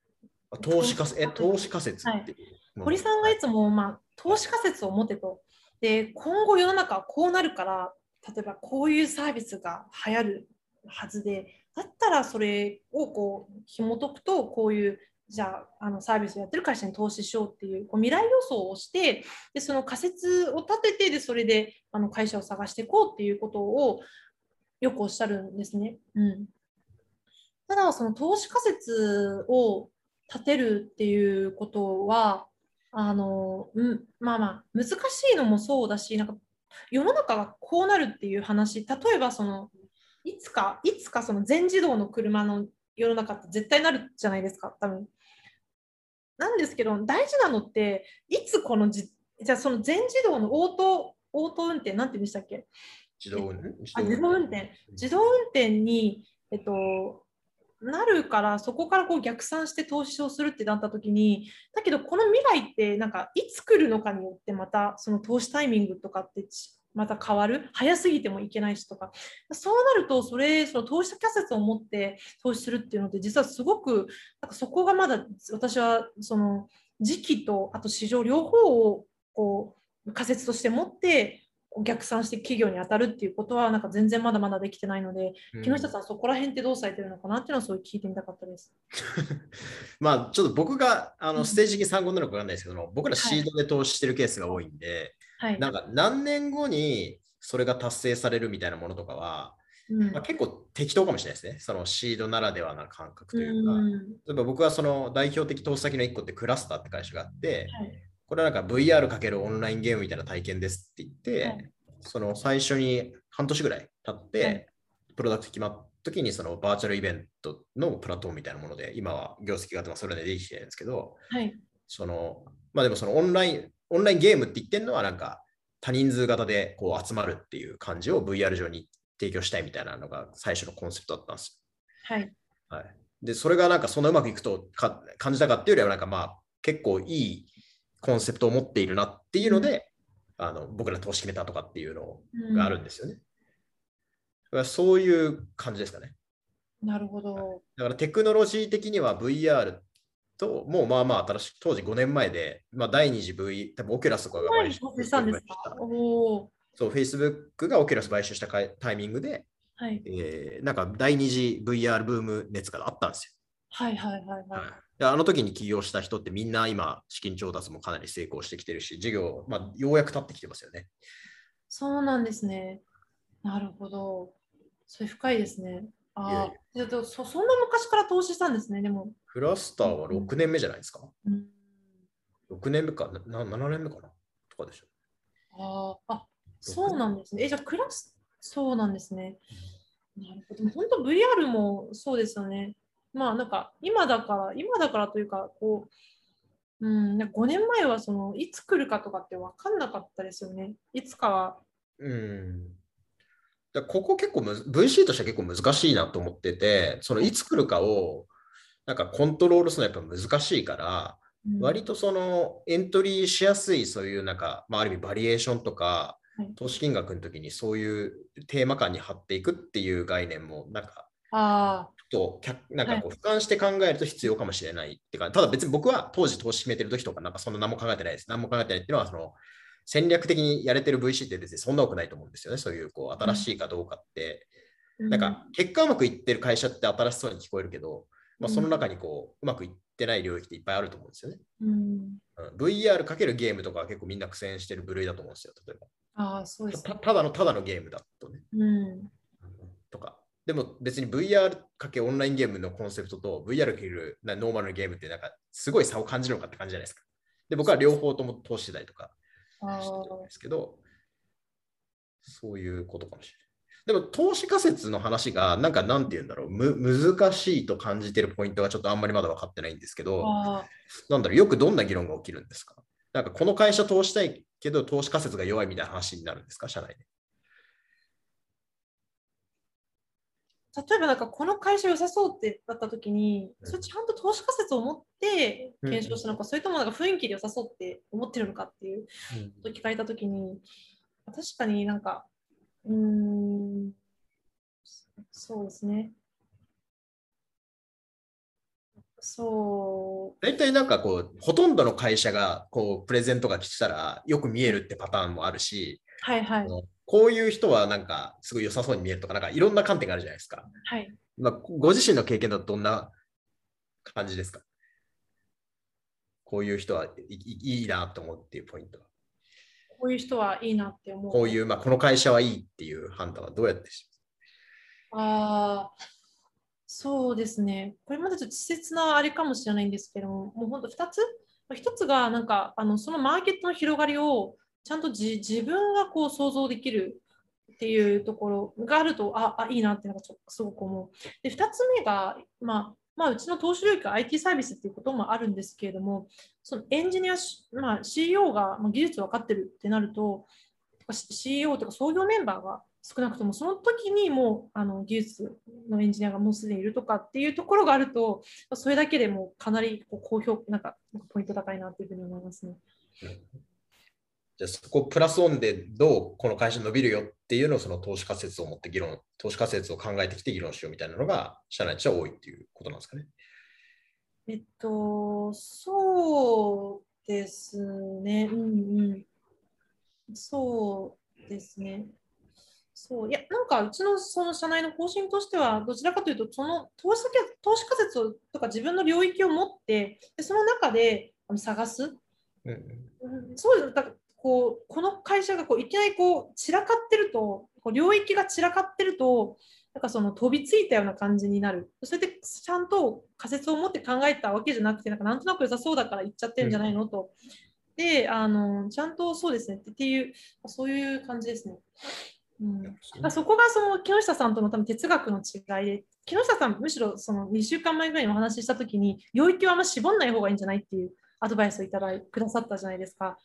投資仮説、え、投資仮説。っていう、はい、堀さんがいつも、まあ、投資仮説を持てと。で、今後世の中はこうなるから、例えばこういうサービスが流行るはずで、だったらそれをこう紐解くと、こういうじゃああのサービスをやってる会社に投資しようっていうこう未来予想をしてでその仮説を立ててでそれであの会社を探していこうっていうことをよくおっしゃるんですね。うん、ただその投資仮説を立てるっていうことはあの、うん、まあまあ難しいのもそうだしなんか世の中がこうなるっていう話例えばそのいつかいつかその全自動の車の世の中って絶対なるじゃないですか多分なんですけど、大事なのって、いつこのじ、じゃあその全自動のオート、オート運転、なんて言うんでしたっけ？自動運転。自動運転。自動運転に、えっと、なるからそこからこう逆算して投資をするってなった時にだけどこの未来ってなんかいつ来るのかによってまたその投資タイミングとかってまた変わる？早すぎてもいけないしとか。そうなるとそれその投資仮説を持って投資するっていうのって実はすごくなんかそこがまだ私はその時期とあと市場両方をこう仮説として持って逆算して企業に当たるっていうことはなんか全然まだまだできてないので、うん、木下さんそこら辺ってどうされてるのかなっていうのはそう聞いてみたかったです。まあちょっと僕があのステージ的に参考になるか分かんないですけど僕らシードで投資してるケースが多いんで、はい、なんか何年後にそれが達成されるみたいなものとかは、うん、まあ、結構適当かもしれないですね。そのシードならではな感覚というか、うん、例えば僕はその代表的投資先の1個ってクラスターって会社があって、はい、これはなんか VR× オンラインゲームみたいな体験ですって言って、はい、その最初に半年ぐらい経って、プロダクト決まった時にそのバーチャルイベントのプラットフォームみたいなもので、今は業績がそれでできてるんですけど、はい、そのまあでもそのオンライン、オンラインゲームって言ってるのはなんか多人数型でこう集まるっていう感じを VR 上に提供したいみたいなのが最初のコンセプトだったんですはい。はい、で、それがなんかそんなうまくいくとか感じたかっていうよりはなんかまあ結構いいコンセプトを持っているなっていうので、うん、あの僕ら投資決めたとかっていうのがあるんですよね。うん、そういう感じですかね。なるほど。だからテクノロジー的には VR と、もうまあまあ新しく、当時5年前で、まあ、第2次 V、多分オキュラスとかが買収したんですか？そう、Facebook がオキュラス買収したタイミングで、はいえー、なんか第2次 VR ブーム熱があったんですよ。はいはいはいはい。はいあの時に起業した人ってみんな今資金調達もかなり成功してきてるし、事業、まあ、ようやく立ってきてますよね。そうなんですね。なるほど。それ深いですね。ああ、そそんな昔から投資したんですね、でも。クラスターは6年目じゃないですか？うん、6年目かな、な7年目かな？とかでしょ。ああ、あそうなんですね。え、じゃあクラス、そうなんですね。なるほど。本当 VR もそうですよね。まあなんか今だから、今だからというか、こう、うん、なんか5年前はそのいつ来るかとかって分かんなかったですよね。いつかは。うん。だここ結構むず VC としては結構難しいなと思ってて、そのいつ来るかをなんかコントロールするのはやっぱ難しいから、うん割とそのエントリーしやすいそういうなんか、まあ、ある意味バリエーションとかはい投資金額の時にそういうテーマ感に貼っていくっていう概念もなんかあちょっと客なんかこう俯瞰して考えると必要かもしれないってか、ただ別に僕は当時投資決めてる時とかなんかそんな何も考えてないです。何も考えてないっていうのはその戦略的にやれてる VC って別にそんな多くないと思うんですよね。そういうこう新しいかどうかって。あ、なんか結果うまくいってる会社って新しそうに聞こえるけど、まあ、うんその中にこううまくいってない領域っていっぱいあると思うんですよね。うん、うん、VR かけるゲームとかは結構みんな苦戦してる部類だと思うんですよ。例えああ、そうですば。ねた。ただのただのゲームだとね。うん、とか。でも別に VR かけオンラインゲームのコンセプトと VR かけるなノーマルのゲームってなんかすごい差を感じるのかって感じじゃないですか。で、僕は両方とも投資してたりとかあしてるんあですけど、そういうことかもしれない。でも投資仮説の話がなんかなんて言うんだろう、む難しいと感じてるポイントがちょっとあんまりまだ分かってないんですけど、あなんだろう、よくどんな議論が起きるんですか？なんかこの会社投したいけど投資仮説が弱いみたいな話になるんですか？社内で。例えばなんかこの会社良さそうってなった時に、うん。それちゃんと投資仮説を持って検証したのか、それともなんか雰囲気で良さそうって思ってるのかっていうことを聞かれた時に確かになんかうーん。そうですね。そう。大体なんかこう、ほとんどの会社がこうプレゼントが来たらよく見えるってパターンもあるし、はいはい。こういう人はなんかすごい良さそうに見えるとか、なんかいろんな観点があるじゃないですか。はい。まあ、ご自身の経験だとどんな感じですか？こういう人はいいいいなと思うっていうポイントは。こういう人はいいなって思うこういう、まあ、この会社はいいっていう判断はどうやってしああ、そうですね。これまでちょっと稚拙なあれかもしれないんですけども、もう本当2つ ?1 つが、なんか、あのそのマーケットの広がりをちゃんとじ自分がこう想像できるっていうところがあると、あ、あいいなっていうのがちょっとすごく思う。で、2つ目が、まあ、まあ、うちの投資領域は IT サービスっていうこともあるんですけれども、そのエンジニア、まあ、CEO が技術分かってるってなると、CEO とか創業メンバーが少なくともその時にもうあの技術のエンジニアがもうすでにいるとかっていうところがあると、それだけでもかなりこう高評なんかポイント高いなというふうに思いますね。じゃあそこプラスオンでどうこの会社伸びるよっていうのをその投資仮説を持って議論、投資仮説を考えてきて議論しようみたいなのが社内としては多いっていうことなんですかね。えっと、そうですね。うんうん。そうですね。そういやなんかうちのその社内の方針としては、どちらかというと、その投資先投資仮説をとか自分の領域を持って、でその中であの探す。うんうんそうですだこうこの会社がこういきなりこう散らかってると、こう領域が散らかってると、なんかその飛びついたような感じになる。それでちゃんと仮説を持って考えたわけじゃなくて、なんかなんとなく良さそうだから言っちゃってるんじゃないのと。であの、ちゃんとそうですねっていう、そういう感じですね。うん、そこがその木下さんとの多分哲学の違いで、木下さん、むしろその2週間前ぐらいにお話ししたときに、領域をあんま絞んない方がいいんじゃないっていうアドバイスをいただいくださったじゃないですか。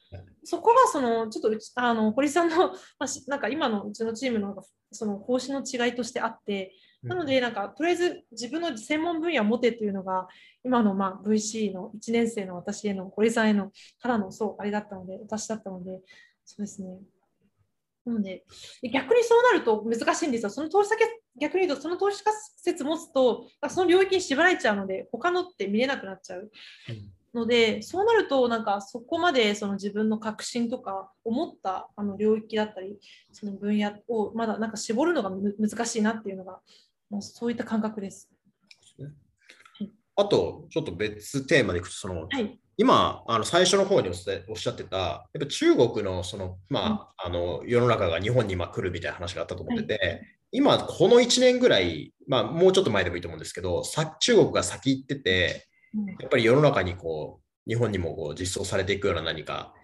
そこがそのちょっとうちあの堀さんの、まあ、しなんか今のうちのチームのその方針の違いとしてあって、なので、なんかとりあえず自分の専門分野を持てというのが、今のまあ VC の1年生の私への、堀さんへのからのそうあれだったので、私だったので、そうですね。なので、逆にそうなると難しいんですよ。その投資先、逆に言うと、その投資仮説持つと、その領域に縛られちゃうので、他のって見れなくなっちゃう。ので、そうなると、なんかそこまでその自分の確信とか思ったあの領域だったり、その分野をまだなんか絞るのがむ難しいなっていうのが、もうそういった感覚です。あと、ちょっと別テーマでいくと、その、はい。今、あの最初の方におっしゃおってた、やっぱ中国のその、まあ、あの世の中が日本に今来るみたいな話があったと思ってて、今、この1年ぐらい、まあ、もうちょっと前でもいいと思うんですけど、さ中国が先行ってて、うんやっぱり世の中にこう、日本にもこう実装されていくような何か、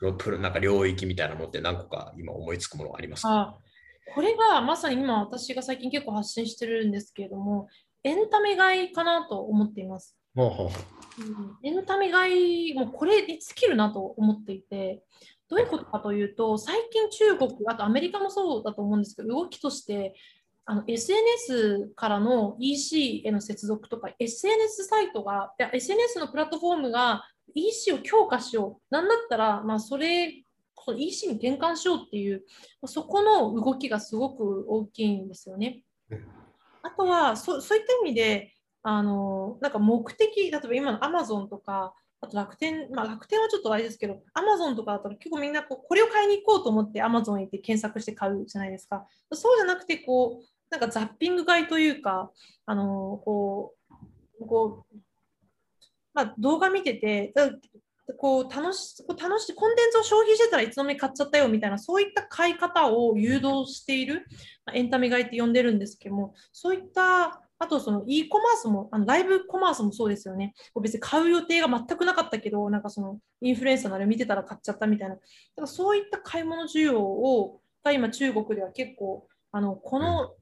ろプロなんか領域みたいなのって何個か今思いつくものありますか？あこれがまさに今私が最近結構発信してるんですけれども、エンタメ買いかなと思っています。ほうん。エンタメ買い、もうこれに尽きるなと思っていて、どういうことかというと、最近中国、あとアメリカもそうだと思うんですけど、動きとして、あの SNS からの EC への接続とか、SNS サイトが、いや SNS のプラットフォームが EC を強化しよう。なんだったら、まあ、それ、その EC に転換しようっていう、そこの動きがすごく大きいんですよね。あとはそ、そういった意味で、あのなんか目的、例えば今の Amazon とか、あと楽天、まあ、楽天はちょっとあれですけど、Amazon とかだったら結構みんなこうこれを買いに行こうと思って Amazon へ行って検索して買うじゃないですか。そうじゃなくて、こう、なんかザッピング買いというか、あのこう、こう、まあ、動画見てて、こう楽しこう楽しいコンテンツを消費してたらいつの間に買っちゃったよみたいなそういった買い方を誘導している、まあエンタメ買いって呼んでるんですけどもそういったあとその e コマースもあのライブコマースもそうですよね。こう別に買う予定が全くなかったけどなんかそのインフルエンサーのあれ見てたら買っちゃったみたいな。だからそういった買い物需要をが今中国では結構あのこの、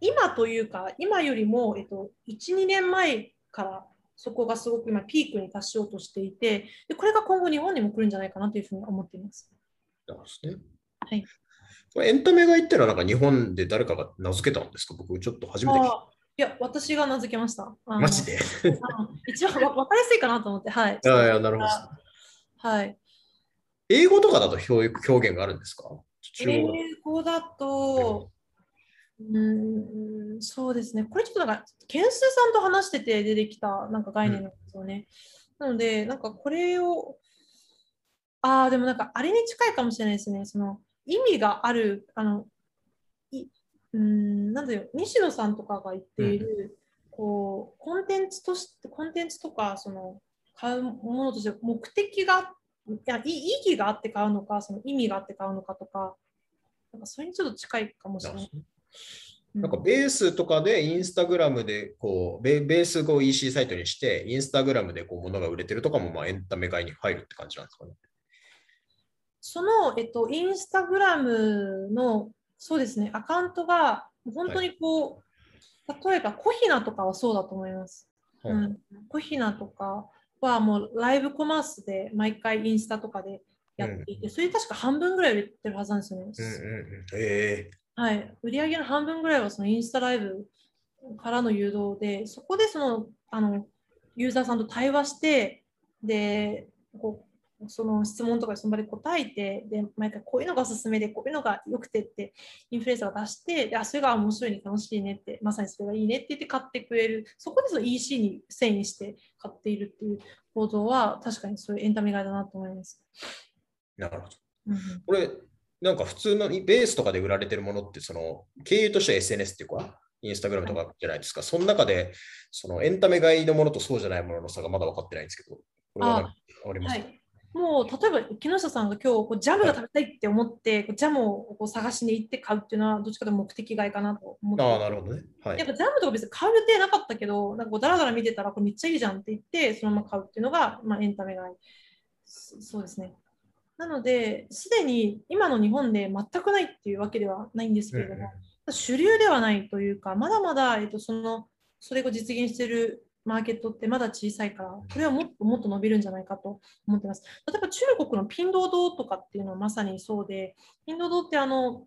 今というか今よりも、えっと、12年前からそこがすごく今ピークに達しようとしていてでこれが今後日本にも来るんじゃないかなというふうに思っています。すね。はい。これエンタメ買いってのはなんか日本で誰かが名付けたんですか？僕ちょっと初めて聞いた。あいや、私が名付けました。マジで？一番わ 分かりやすいかなと思って、はい。いやいや、なるほど。はい。英語とかだと表表現があるんですか？英語だと、うーん、そうですね。これちょっとなんか、件数さんと話してて出てきたなんか概念なんですよね。なので、なんかこれを、ああ、でもなんかあれに近いかもしれないですね。その意味がある、あの、い、うーん、なんだよ、西野さんとかが言っている、こう、コンテンツとして、コンテンツとか、その、買うものとして目的が、いや、い意義があって買うのか、その意味があって買うのかとか、なんかそれにちょっと近いかもしれない。うなんかベースとかでインスタグラムでこうベベースを EC サイトにしてインスタグラムでこう物が売れてるとかもまあエンタメ買いに入るって感じなんですかね。その、えっと、インスタグラムの、そうですね、アカウントが、本当にこう、例えば、コヒナとかはそうだと思います。ううんん、コヒナとかはもうライブコマースで毎回インスタとかでやっていて、それ確か半分ぐらい売れてるはずなんですよね。うんうんうん、えはい、売り上げの半分ぐらいはそのインスタライブからの誘導で、そこでそのあのユーザーさんと対話して、でこうその質問とかにその場で答えて、で毎回こういうのがおすすめで、こういうのが良くてって、インフルエンサーが出して、であそれが面白いね、楽しいねって、まさにそれがいいねって言って買ってくれる、そこでその EC に遷移して買っているっていう構造は、確かにそういうエンタメ買いだなと思います。ー、なるほど。うんうんこれ、なんか普通のベースとかで売られてるものって、その経由としては SNS っていうか、インスタグラムとかじゃないですか。その中で、そのエンタメ買いのものとそうじゃないものの差がまだ分かってないんですけど、これはりますか、はいもう例えば木下さんが今日こうジャムが食べたいって思って、こうジャムをこう探しに行って買うっていうのはどっちかというと目的買いかなと思ってああ、なるほどね。はいやっ。ぱジャムとか別に買う予定なかったけどなんかこうだらだら見てたらこれめっちゃいいじゃんって言ってそのまま買うっていうのが、まあ、エンタメ買いそそうですねなのですでに今の日本で全くないっていうわけではないんですけれども、主流ではないというか、まだまだ、えっと、そのそれを実現しているマーケットってまだ小さいから、これはもっともっと伸びるんじゃないかと思ってます。例えば中国のピンドードとかっていうのはまさにそうで、ピンドードってあの、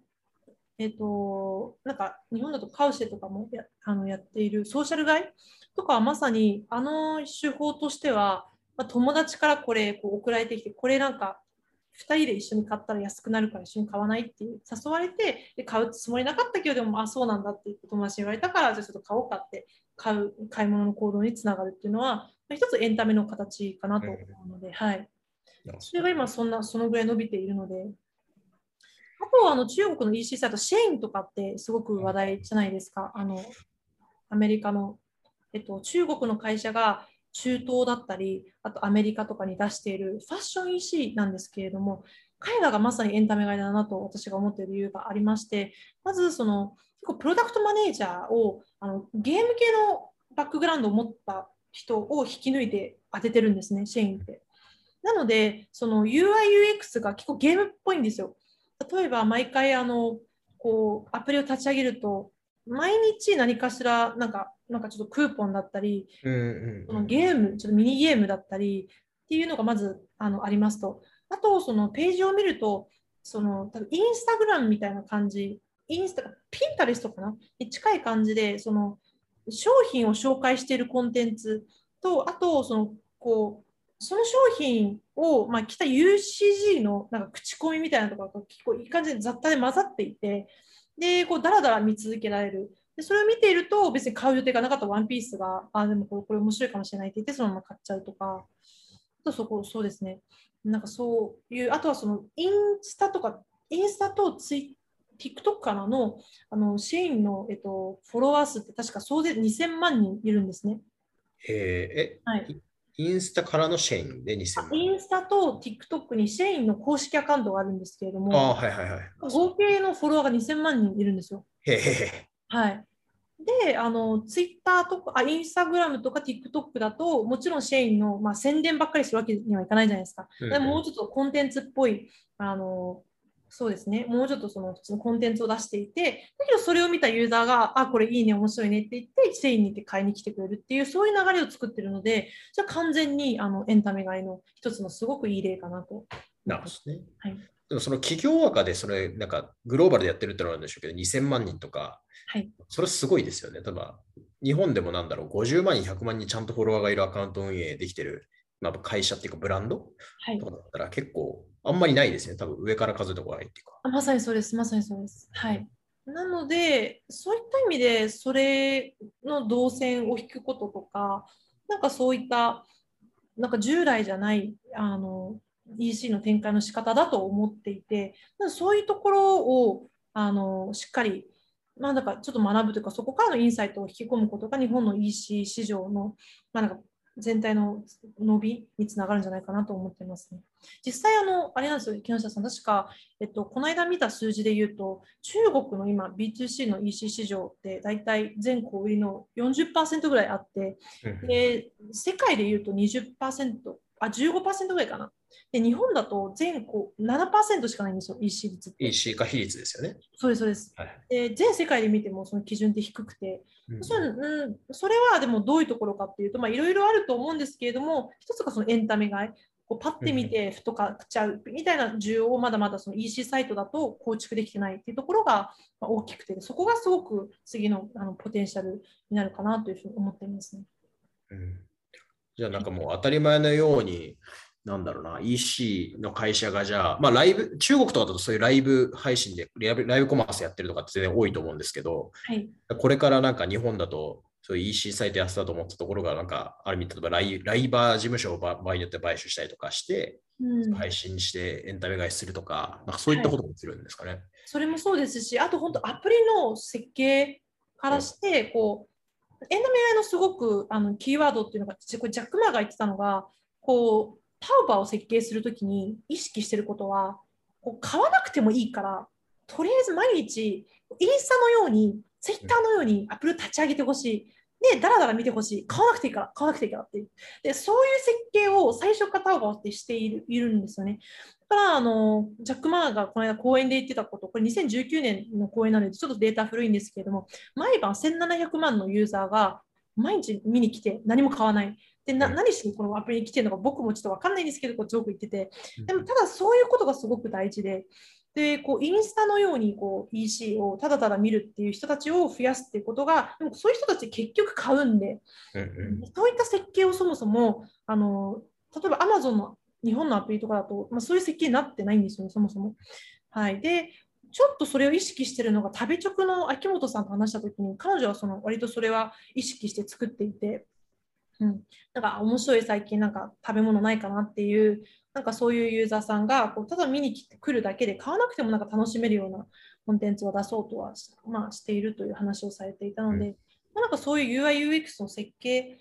えっと、なんか日本だとカウシェとかもやあのやっているソーシャル街とかはまさにあの手法としては、まあ、友達からこれこう送られてきて、これなんか2人で一緒に買ったら安くなるから一緒に買わないっていう誘われてで買うつもりなかったけどでもあそうなんだって友達に言われたからじゃあちょっと買おうかって買う買い物の行動につながるっていうのはまあ一つエンタメの形かなと思うので、はい、それが今そんなそのぐらい伸びているので。あとはあの中国の EC サイトシェインとかってすごく話題じゃないですか。あのアメリカの、えっと、中国の会社が中東だったり、あとアメリカとかに出しているファッション EC なんですけれども、彼らがまさにエンタメ買いだなと私が思っている理由がありまして、まずその結構プロダクトマネージャーをあのゲーム系のバックグラウンドを持った人を引き抜いて当ててるんですね、シェインって。なので、その UI、UX が結構ゲームっぽいんですよ。例えば、毎回あのこうアプリを立ち上げると、毎日何かしらなんかなんかちょっとクーポンだったり、うんうんそのゲーム、ちょっとミニゲームだったりっていうのがまずあのありますと。あと、そのページを見ると、その多分インスタグラムみたいな感じ、インスタ、ピンタレストかな？に近い感じで、その商品を紹介しているコンテンツと、あと、そのこうその商品を、まあ、来た UCG のなんか口コミみたいなところが結構いい感じで雑多で混ざっていて、で、こうだらだら見続けられる。でそれを見ていると別に買う予定がなかったワンピースが、あ、でもこれこれ面白いかもしれないって言って、そのまま買っちゃうとか、あとそこ、そうですね。なんかそういう、あとはそのインスタとか、インスタとツイ TikTok からのあのシェインの、えっと、フォロワー数って確か総勢2000万人いるんですね。えー、はい、インスタからのシェインで2000万インスタと TikTok にシェインの公式アカウントがあるんですけれども、あはいはいはい、合計のフォロワーが2000万人いるんですよ。へへはい。で、あの、ツイッターとか、あ、インスタグラムとか TikTok だと、もちろんシェインの、まあ、宣伝ばっかりするわけにはいかないじゃないですか。うん、でももうちょっとコンテンツっぽい、あの、そうですね、もうちょっとその普通のコンテンツを出していて、だけどそれを見たユーザーが、あ、これいいね、面白いねって言って、シェインに行って買いに来てくれるっていう、そういう流れを作ってるので、じゃ完全にあのエンタメ買いの一つのすごくいい例かなと。なるほどね。はいでもその企業赤でそれ、なんかグローバルでやってるってのはあるんでしょうけど、2000万人とか、はい、それすごいですよね。ただ、日本でもなんだろう、50万人、100万人ちゃんとフォロワーがいるアカウント運営できてる、まあ、会社っていうかブランド、はい、とかだったら結構あんまりないですね。多分上から数えたことないっていうか。まさにそうです、まさにそうです。はい。なので、そういった意味で、それの動線を引くこととか、なんかそういった、なんか従来じゃない、あの、EC の展開の仕方だと思っていて、そういうところをあのしっかり、まあ、なんかちょっと学ぶというか、そこからのインサイトを引き込むことが日本の EC 市場の、まあ、なんか全体の伸びにつながるんじゃないかなと思ってますね。実際、あの、あれなんですよ、木下さん、確か、えっと、この間見た数字で言うと、中国の今、B2C の EC 市場って大体全小売りの40%ぐらいあって、で世界で言うと20%、あ、15%ぐらいかな。で、日本だと全国7%しかないんですよ、EC 率って。EC 化比率ですよね。そうです、そうです。はい、で全世界で見てもその基準って低くて、うん、それうん、それはでもどういうところかっていうと、いろいろあると思うんですけれども、一つがそのエンタメ買い。こうパッて見てふと買っちゃうみたいな需要をまだまだその EC サイトだと構築できてないっていうところが大きくて、そこがすごく次のあのポテンシャルになるかなというふうに思っていますね。うん、じゃあなんかもう当たり前のようになんだろうな、EC の会社がじゃあ、まあライブ、中国とかだとそういうライブ配信でライブライブコマースやってるとかって全然多いと思うんですけど、はい、これからなんか日本だと、そういう EC サイトやってたと思ったところが、なんか、ある意味、例えばライライバー事務所を場合によって買収したりとかして、うん、配信してエンタメ買いするとか、なんかそういったこともするんですかね、はい。それもそうですし、あと本当アプリの設計からして、こう、エンタメのすごくあのキーワードっていうのが、これジャック・マーが言ってたのが、こう、タウバを設計するときに意識してることは、こう買わなくてもいいから、とりあえず毎日、インスタのように、ツイッターのようにアップル立ち上げてほしい。で、だらだら見てほしい。買わなくていいから、買わなくていいからっていう。で、そういう設計を最初からタウバってしているいるんですよね。だから、あの、ジャック・マーがこの間講演で言ってたこと、これ2019年の講演なので、ちょっとデータ古いんですけれども、毎晩1700万のユーザーが毎日見に来て何も買わない。でな何しにこのアプリに来てるのか僕もちょっと分かんないんですけど、こうジョーク言ってて、でもただそういうことがすごく大事で、でこうインスタのようにこう EC をただただ見るっていう人たちを増やすっていうことが、でもそういう人たち結局買うんで、うんうん、そういった設計をそもそも、あの例えば Amazon の日本のアプリとかだと、まあ、そういう設計になってないんですよね、そもそも。はい、でちょっとそれを意識してるのが、食べ直の秋元さんと話したときに、彼女はその割とそれは意識して作っていて、うん、なんか面白い最近なんか食べ物ないかなっていうなんかそういうユーザーさんがこうただ見に来るだけで買わなくてもなんか楽しめるようなコンテンツを出そうとは、まあ、しているという話をされていたので、うん、なんかそういう UI、UX の設計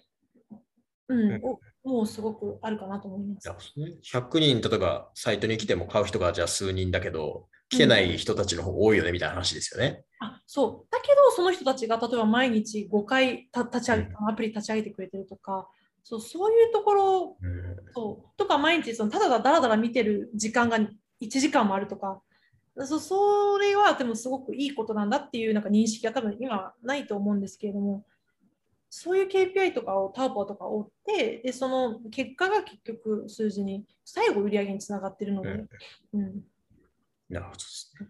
うんうん。おもうすごくあるかなと思います。いやね。100人、例えばサイトに来ても買う人がじゃあ数人だけど、来てない人たちの方が多いよねみたいな話ですよね。あそう。だけど、その人たちが例えば毎日5回た立ち上げうアプリ立ち上げてくれてるとか、そうそういうところうんそう。とか毎日そのただだらだら見てる時間が1時間もあるとか、そそれはでもすごくいいことなんだっていうなんか認識が多分今ないと思うんですけれども、そういう KPI とかをターポとか追って、でその結果が結局数字に、最後売り上げにつながってるので、うん。なるほどですね。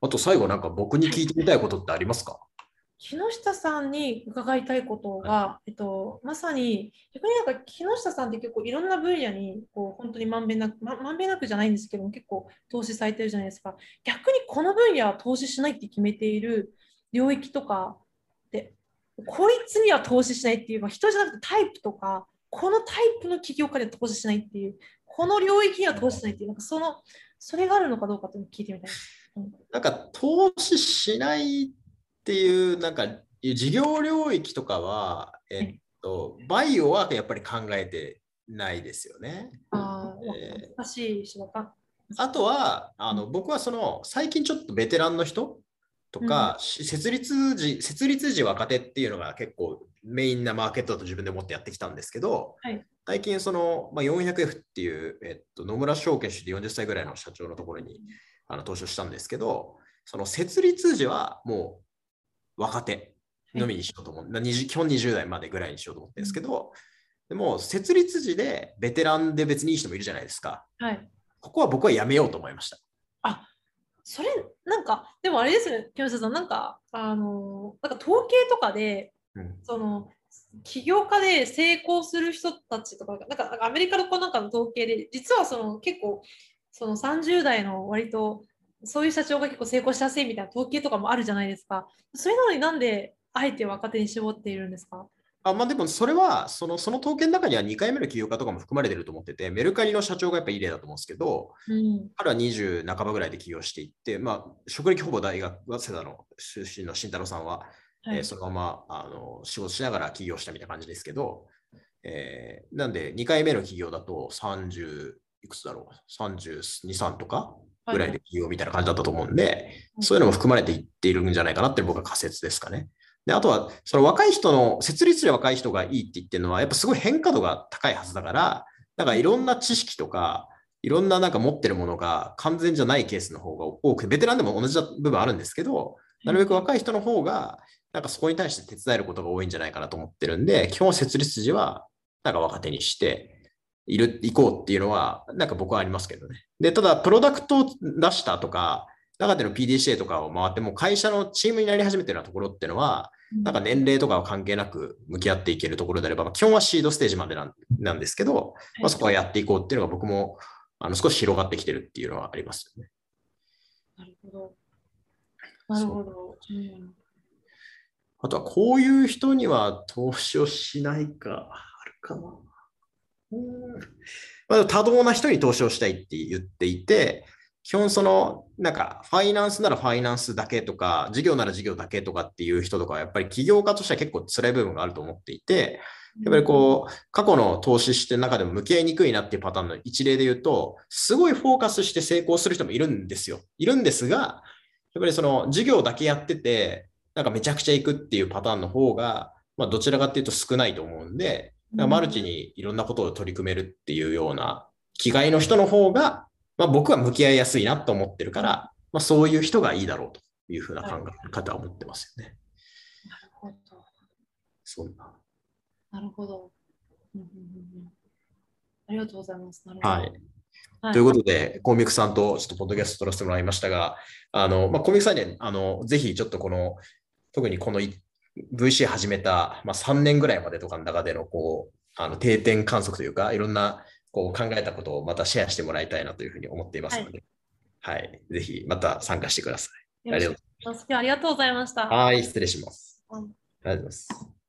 あと最後なんか僕に聞いてみたいことってありますか？木下さんに伺いたいことが、えっと、まさに逆になんか木下さんって結構いろんな分野にこう本当にまんべんなく、ままんべんなくじゃないんですけども結構投資されてるじゃないですか。逆にこの分野は投資しないって決めている領域とかでこいつには投資しないっていう、まあ、人じゃなくてタイプとかこのタイプの起業家には投資しないっていうこの領域には投資しないっていうなんかそのそれがあるのかどうかって聞いてみたいです。なんか投資しないっていうなんか事業領域とかは、えっと、バイオはやっぱり考えてないですよね。ああとはあの僕はその最近ちょっとベテランの人とか、し設立時設立時若手っていうのが結構メインなマーケットだと自分で思ってやってきたんですけど、はい。最近その、まあ、400F っていう、えっと、野村証券主で40歳ぐらいの社長のところにあの投資をしたんですけど、その設立時はもう若手のみにしようと思う、な20基本20代までぐらいにしようと思ってるんですけど、でも設立時でベテランで別にいい人もいるじゃないですか。はい。ここは僕はやめようと思いました。あそれなんかでもあれですね木下さん。なんかあのなんか統計とかでうん。その起業家で成功する人たちとかなんかアメリカのこうなんかの統計で実はその結構その30代の割とそういう社長が結構成功しやすいみたいな統計とかもあるじゃないですか。それなのになんであえて若手に絞っているんですか？あまあ、でもそれはそのその統計の中には2回目の起業家とかも含まれてると思ってて、メルカリの社長がやっぱいい例だと思うんですけど、うん。彼は20半ばぐらいで起業していって、まあ、職歴ほぼ大学、早稲田の出身の慎太郎さんは、はい。えーそのままあの仕事しながら起業したみたいな感じですけど、えーなんで2回目の起業だと30いくつだろう、32、3とか？ぐらいで起業みたいな感じだったと思うんで、そういうのも含まれていっているんじゃないかなって僕は仮説ですかね。で、あとは、その若い人の、設立で若い人がいいって言ってるのは、やっぱすごい変化度が高いはずだから、なんかいろんな知識とか、いろんななんか持ってるものが完全じゃないケースの方が多くて、ベテランでも同じ部分あるんですけど、なるべく若い人の方が、なんかそこに対して手伝えることが多いんじゃないかなと思ってるんで、基本設立時は、なんか若手にして、いる、行こうっていうのは、なんか僕はありますけどね。で、ただ、プロダクトを出したとか、中での PDCA とかを回って、もう会社のチームになり始めてるようなところっていうのは、なんか年齢とかは関係なく向き合っていけるところであれば、まあ基本はシードステージまでなんなんですけど、まあ、そこはやっていこうっていうのが僕もあの少し広がってきてるっていうのはありますよね。なるほど。なるほど。うんあとはこういう人には投資をしないか、あるかな。まあ、多動な人に投資をしたいって言っていて、基本その、なんか、ファイナンスならファイナンスだけとか、事業なら事業だけとかっていう人とかは、やっぱり起業家としては結構辛い部分があると思っていて、やっぱりこう、過去の投資して中でも向き合いにくいなっていうパターンの一例で言うと、すごいフォーカスして成功する人もいるんですよ。いるんですが、やっぱりその事業だけやってて、なんかめちゃくちゃいくっていうパターンの方が、まあどちらかっていうと少ないと思うんで、マルチにいろんなことを取り組めるっていうような気概の人の方が、まあ僕は向き合いやすいなと思ってるから、まあそういう人がいいだろうというふうな考え方は思ってますよね。なるほど。そんな。なるほど。うんうんうんうんありがとうございます。はい。はいということで、コミックさんとちょっとポッドキャスト撮らせてもらいましたが、あの、まあ、コミックさんには、あの、ぜひちょっとこの、特にこのい VC 始めた、まあ、3年ぐらいまでとかの中での、こう、あの定点観測というか、いろんなこう考えたことをまたシェアしてもらいたいなというふうに思っていますので、はい、ぜひまた参加してください。ありがとうございました。はい、失礼します。うんありがとうございます。